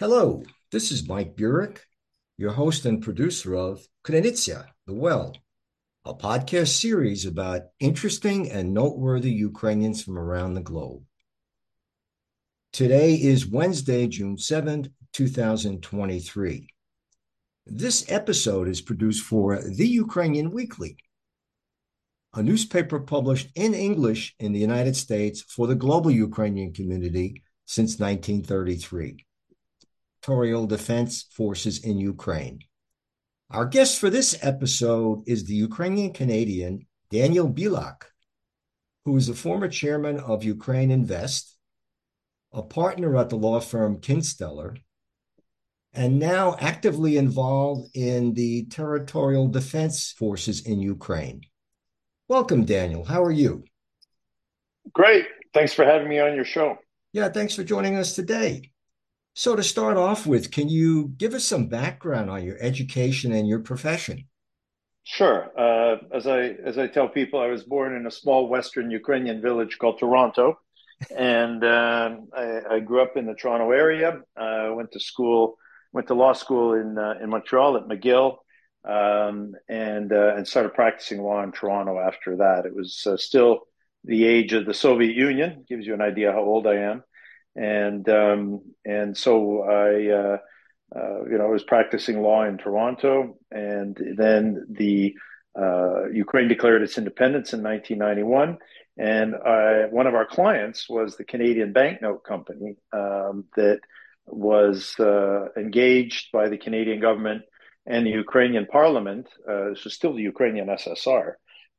Hello, this is Mike Burek, your host and producer of Krynytsia, The Well, a podcast series about interesting and noteworthy Ukrainians from around the globe. Today is Wednesday, June 7th, 2023. This episode is produced for The Ukrainian Weekly, a newspaper published in English in the United States for the global Ukrainian community since 1933 territorial defense forces in Ukraine. Our guest for this episode is the Ukrainian Canadian Daniel Bilak, who is a former chairman of Ukraine Invest, a partner at the law firm Kinstellar, and now actively involved in the territorial defense forces in Ukraine. Welcome, Daniel. How are you? Great. Thanks for having me on your show. Yeah, thanks for joining us today. So, to start off with, can you give us some background on your education and your profession? Sure. Uh, as I as I tell people, I was born in a small Western Ukrainian village called Toronto, and uh, I, I, grew up in the Toronto area. I uh, went to school, went to law school in uh, in Montreal at McGill, um, and uh, and started practicing law in Toronto after that. It was uh, still the age of the Soviet Union. Gives you an idea how old I am and um, and so I uh, uh, you know I was practicing law in Toronto, and then the uh, Ukraine declared its independence in 1991, and I, one of our clients was the Canadian Banknote Company um, that was uh, engaged by the Canadian government and the Ukrainian Parliament. Uh, this was still the Ukrainian SSR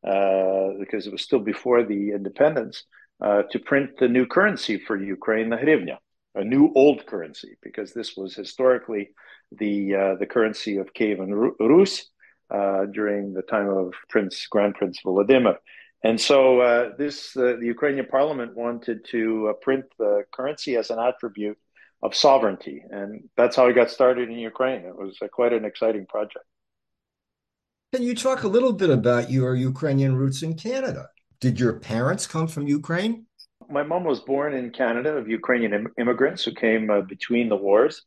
uh, because it was still before the independence uh, to print the new currency for Ukraine, the hryvnia, a new old currency, because this was historically the uh, the currency of Kievan Rus uh, during the time of Prince Grand Prince Volodymyr. And so uh, this the Ukrainian Parliament wanted to uh, print the currency as an attribute of sovereignty, and that's how it got started in Ukraine. It was quite an exciting project. Can you talk a little bit about your Ukrainian roots in Canada? Did your parents come from Ukraine? My mom was born in Canada of Ukrainian Im- immigrants who came uh, between the wars.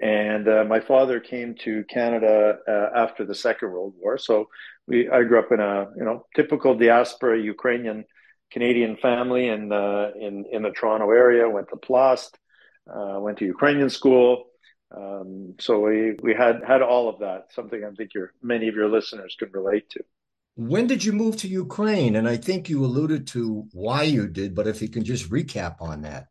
And uh, my father came to Canada uh, after the Second World War. So we, I grew up in a you know typical diaspora Ukrainian Canadian family in the in in the Toronto area. Went to Plast, uh, went to Ukrainian school. Um, so we we had had all of that. Something I think your many of your listeners can relate to. When did you move to Ukraine? And I think you alluded to why you did, but if you can just recap on that.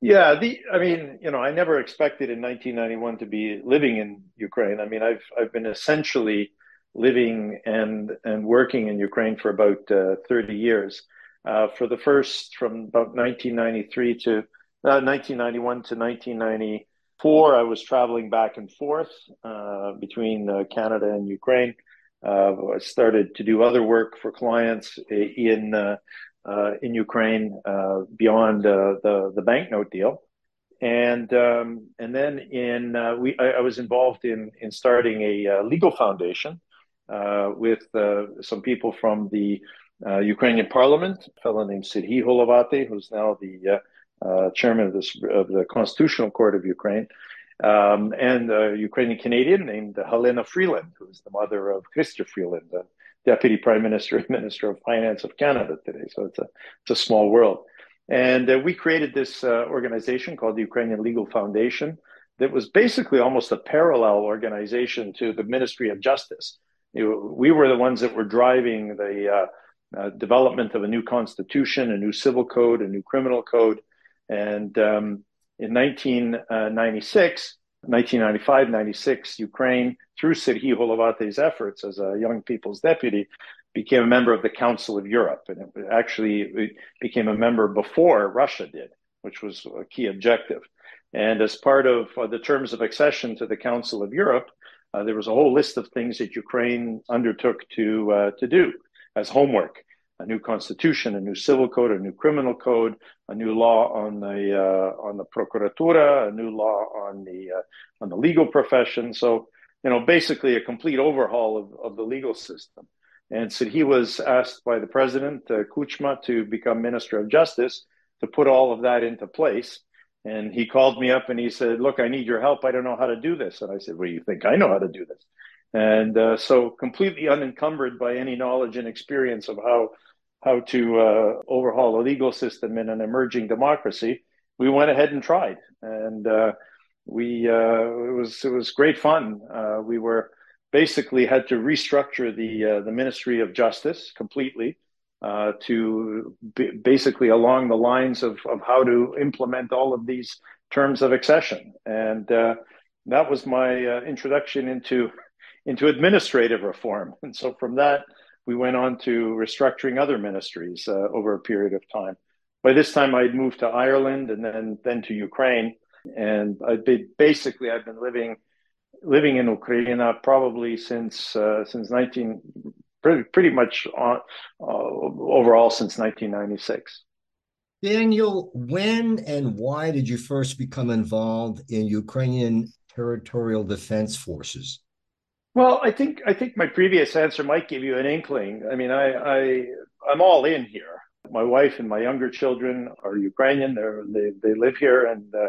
Yeah, the I mean, you know, I never expected in 1991 to be living in Ukraine. I mean, I've I've been essentially living and and working in Ukraine for about uh, 30 years. Uh, for the first from about 1993 to uh, 1991 to 1994, I was traveling back and forth uh, between uh, Canada and Ukraine. Uh, I started to do other work for clients in uh, uh, in Ukraine beyond the the banknote deal, and um, and then in we I, I, was involved in in starting a legal foundation with some people from the Ukrainian Parliament, a fellow named Serhiy Holovaty, who's now the uh, chairman of, this, of the Constitutional Court of Ukraine, um, and a Ukrainian Canadian named Halyna Freeland, who is the mother of Chrystia Freeland, the Deputy Prime Minister and Minister of Finance of Canada today. So it's a, it's a small world. And uh, we created this uh, organization called the Ukrainian Legal Foundation that was basically almost a parallel organization to the Ministry of Justice. We were the ones that were driving the uh, uh development of a new constitution, a new civil code, a new criminal code. And um, in 1996, 1995, 96, Ukraine, through Serhiy Holovaty's efforts as a young people's deputy, became a member of the Council of Europe. And it actually became a member before Russia did, which was a key objective. And as part of uh, the terms of accession to the Council of Europe, uh, there was a whole list of things that Ukraine undertook to uh, to do as homework a new constitution, a new civil code, a new criminal code, a new law on the uh, on the procuratura, a new law on the uh, on the legal profession. So you know, basically a complete overhaul of, of the legal system. And so he was asked by the president uh, Kuchma to become minister of justice to put all of that into place. And he called me up and he said, Look, I need your help. I don't know how to do this. And I said, Well, you think I know how to do this? And uh, so, completely unencumbered by any knowledge and experience of how, how to uh, overhaul a legal system in an emerging democracy, we went ahead and tried. And uh, we, uh, it, was, it was great fun. Uh, we were basically had to restructure the, uh, the Ministry of Justice completely to basically along the lines of, of how to implement all of these terms of accession. And that was my introduction into, into administrative reform. And so from that, we went on to restructuring other ministries uh, over a period of time. By this time, I'd moved to Ireland and then, then to Ukraine. And I'd been, basically, I've been living living in Ukraine probably since uh, since 19 pretty, pretty much on, uh, overall since 1996. Daniel, when and why did you first become involved in Ukrainian territorial defense forces? Well, I think I think my previous answer might give you an inkling. I mean, I, I I'm all in here. My wife and my younger children are Ukrainian. They're, they they live here, and uh,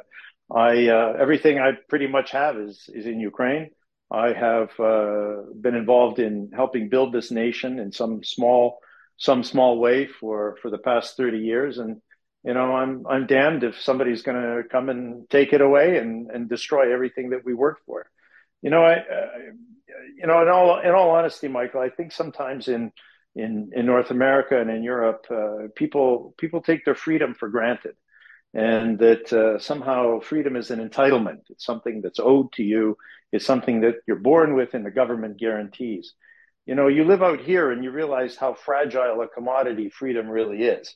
I uh, everything I pretty much have is is in Ukraine. I have uh, been involved in helping build this nation in some small some small way for for the past 30 years and you know i'm i'm damned if somebody's going to come and take it away and and destroy everything that we worked for you know i uh, you know in all in all honesty michael i think sometimes in in in north america and in europe uh, people people take their freedom for granted and that uh, somehow freedom is an entitlement. It's something that's owed to you. It's something that you're born with and the government guarantees. You know, you live out here and you realize how fragile a commodity freedom really is.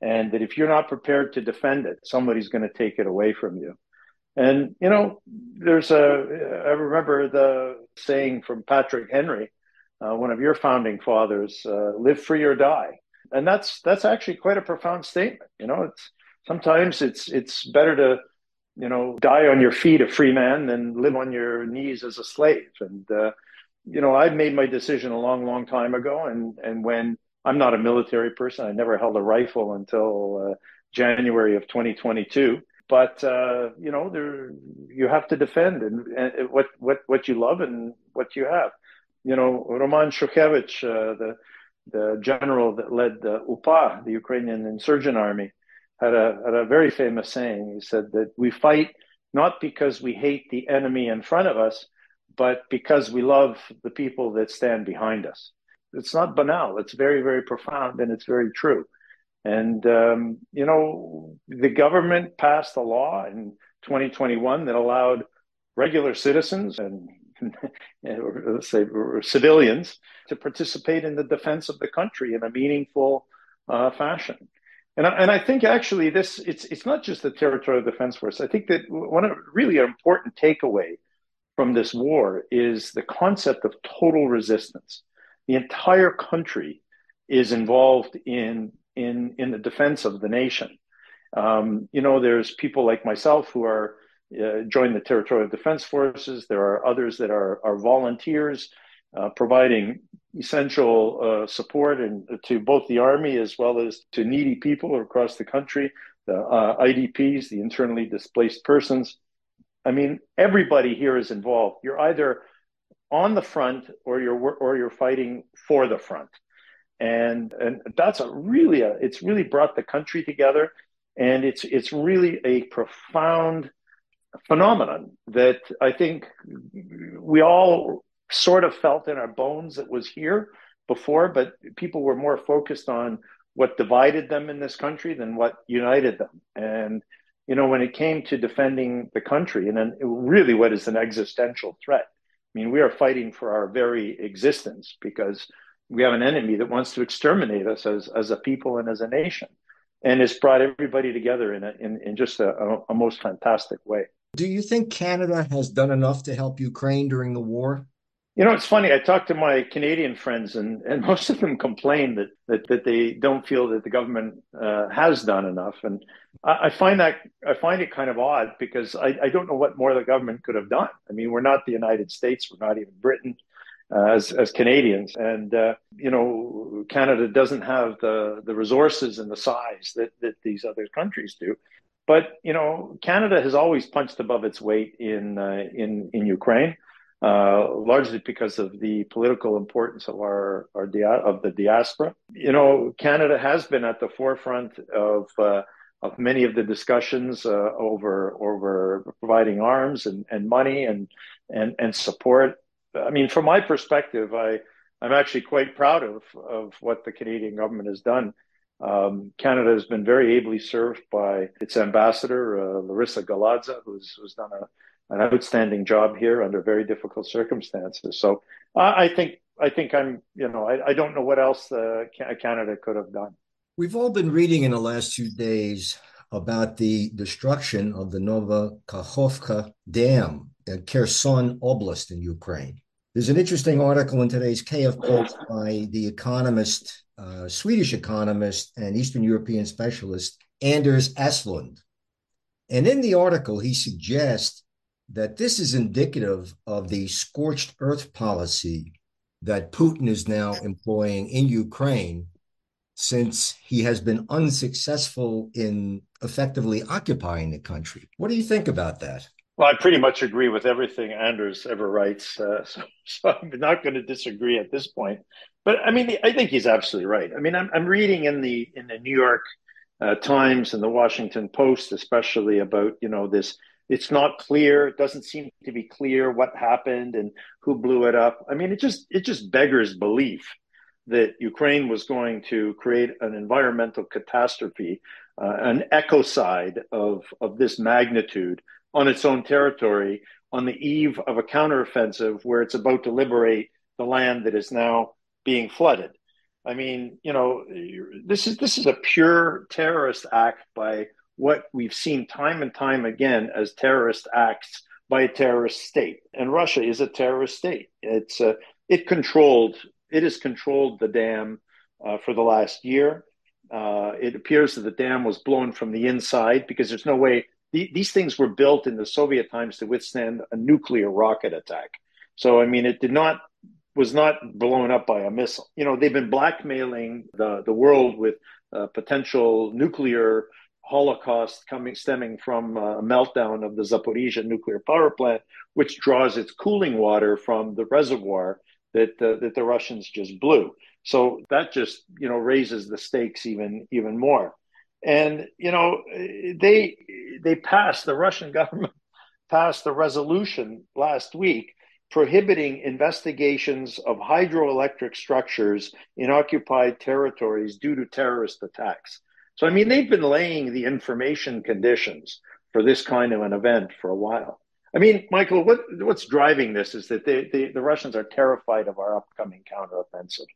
And that if you're not prepared to defend it, somebody's going to take it away from you. And, you know, there's a, I remember the saying from Patrick Henry, uh, one of your founding fathers, uh, live free or die. And that's, that's actually quite a profound statement. You know, it's, sometimes it's it's better to you know die on your feet a free man than live on your knees as a slave and uh, you know i made my decision a long long time ago and and when i'm not a military person i never held a rifle until uh, january of 2022 but uh, you know there you have to defend and, and, what what what you love and what you have you know roman shukhevich uh, the the general that led the upa the ukrainian insurgent army had a, had a very famous saying. He said that we fight not because we hate the enemy in front of us, but because we love the people that stand behind us. It's not banal. It's very, very profound and it's very true. And, um, you know, the government passed a law in 2021 that allowed regular citizens and let's say civilians to participate in the defense of the country in a meaningful uh, fashion. And I, and I think actually this it's it's not just the territorial defense force. I think that one of really important takeaway from this war is the concept of total resistance. The entire country is involved in in in the defense of the nation. Um, you know, there's people like myself who are uh, join the territorial defense forces. There are others that are are volunteers uh, providing essential uh, support and to both the army as well as to needy people across the country, the uh, IDPs, the internally displaced persons. I mean, everybody here is involved. You're either on the front or you're or you're fighting for the front, and and that's a really a, it's really brought the country together, and it's it's really a profound phenomenon that I think we all sort of felt in our bones that was here before, but people were more focused on what divided them in this country than what united them. And, you know, when it came to defending the country and then really what is an existential threat, I mean, we are fighting for our very existence because we have an enemy that wants to exterminate us as, as a people and as a nation. And it's brought everybody together in, a, in, in just a, a, a most fantastic way. Do you think Canada has done enough to help Ukraine during the war? You know, it's funny. I talked to my Canadian friends, and, and most of them complain that, that, that they don't feel that the government uh, has done enough. And I, I, find that I find it kind of odd because I, I don't know what more the government could have done. I mean, we're not the United States, we're not even Britain uh, as as Canadians, and uh, you know, Canada doesn't have the the resources and the size that that these other countries do. But you know, Canada has always punched above its weight in uh, in in Ukraine, uh, largely because of the political importance of our our dia- of the diaspora. You know, Canada has been at the forefront of uh, of many of the discussions uh, over over providing arms and, and money and and and support. I mean, from my perspective, I I'm actually quite proud of of what the Canadian government has done. Um, Canada has been very ably served by its ambassador, uh, Larisa Galadza, who's, who's done a, an outstanding job here under very difficult circumstances. So uh, I think I think I'm you know I, I don't know what else uh, Canada could have done. We've all been reading in the last few days about the destruction of the Nova Kakhovka Dam Kherson Oblast in Ukraine. There's an interesting article in today's Kyiv Post by the economist, uh, Swedish economist, and Eastern European specialist Anders Aslund. And in the article, he suggests that this is indicative of the scorched earth policy that Putin is now employing in Ukraine since he has been unsuccessful in effectively occupying the country. What do you think about that? Well, I pretty much agree with everything Anders ever writes, uh, so, so, I'm not going to disagree at this point. But I mean, I think he's absolutely right. I mean, I'm, I'm reading in the in the New York uh, Times and the Washington Post, especially about you know this. It's not clear. It doesn't seem to be clear what happened and who blew it up. I mean, it just it just beggars belief that Ukraine was going to create an environmental catastrophe, uh, an ecocide of of this magnitude on its own territory on the eve of a counteroffensive where it's about to liberate the land that is now being flooded. I mean, you know, this is this is a pure terrorist act by what we've seen time and time again as terrorist acts by a terrorist state. And Russia is a terrorist state. It's uh, it controlled it has controlled the dam uh, for the last year. Uh, it appears that the dam was blown from the inside because there's no way the, these things were built in the Soviet times to withstand a nuclear rocket attack. So, I mean, it did not was not blown up by a missile. You know, they've been blackmailing the, the world with uh, potential nuclear holocaust coming stemming from a meltdown of the Zaporizhia nuclear power plant, which draws its cooling water from the reservoir that uh, that the Russians just blew. So that just you know raises the stakes even even more. And you know, they they passed the Russian government passed the resolution last week prohibiting investigations of hydroelectric structures in occupied territories due to terrorist attacks. So I mean, they've been laying the information conditions for this kind of an event for a while. I mean, Michael, what what's driving this is that they, they, the Russians are terrified of our upcoming counteroffensive,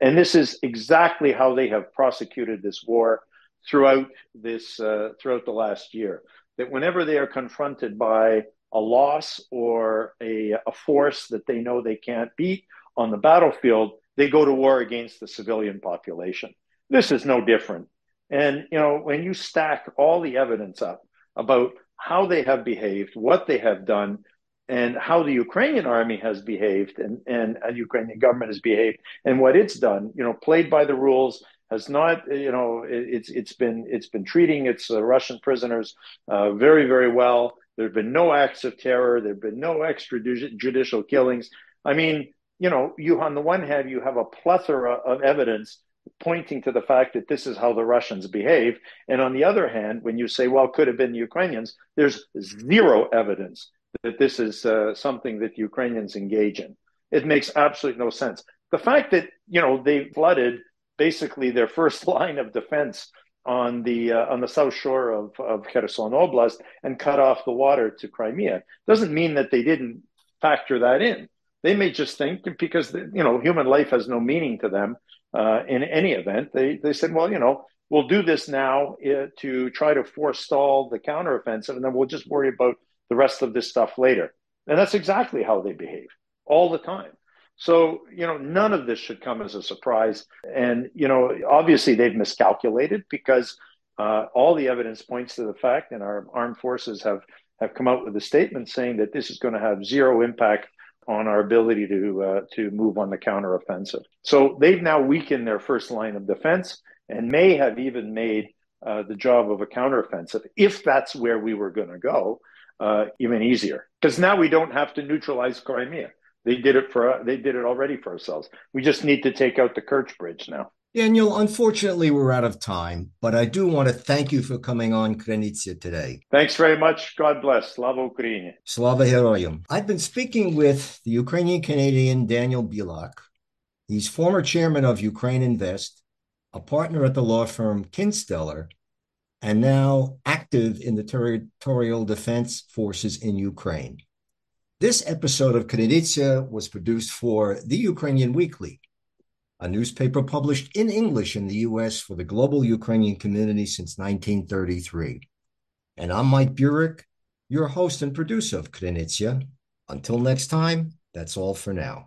and this is exactly how they have prosecuted this war throughout this uh, throughout the last year. That whenever they are confronted by a loss or a, a force that they know they can't beat on the battlefield, they go to war against the civilian population. This is no different. And you know, when you stack all the evidence up about how they have behaved, what they have done, and how the Ukrainian army has behaved and, and the Ukrainian government has behaved and what it's done, you know, played by the rules, has not, you know, it's it's been it's been treating its uh, Russian prisoners uh, very very well. There have been no acts of terror. There have been no extrajudicial killings. I mean, you know, you on the one hand you have a plethora of evidence pointing to the fact that this is how the Russians behave, and on the other hand, when you say, well, could have been the Ukrainians, there's zero evidence that this is uh, something that Ukrainians engage in. It makes absolutely no sense. The fact that you know they flooded basically their first line of defense on the uh, on the south shore of, of Kherson Oblast and cut off the water to Crimea. Doesn't mean that they didn't factor that in. They may just think because you know human life has no meaning to them uh, in any event. They they said, well, you know, we'll do this now uh, to try to forestall the counteroffensive, and then we'll just worry about the rest of this stuff later. And that's exactly how they behave all the time. So, you know, none of this should come as a surprise. And, you know, obviously they've miscalculated because uh, all the evidence points to the fact, and our armed forces have, have come out with a statement saying that this is going to have zero impact on our ability to uh, to move on the counteroffensive. So they've now weakened their first line of defense and may have even made uh, the job of a counteroffensive, if that's where we were going to go, uh, even easier. Because now we don't have to neutralize Crimea. They did it for they did it already for ourselves. We just need to take out the Kerch Bridge now. Daniel, unfortunately, we're out of time, but I do want to thank you for coming on Krynytsia today. Thanks very much. God bless. Slava Ukraini. Slava Heroyam. I've been speaking with the Ukrainian Canadian Daniel Bilak. He's former chairman of Ukraine Invest, a partner at the law firm Kinstellar, and now active in the territorial defense forces in Ukraine. This episode of Krynytsia was produced for The Ukrainian Weekly a newspaper published in English in the U.S. for the global Ukrainian community since 1933. And I'm Mike Burek, your host and producer of Krynytsia. Until next time, that's all for now.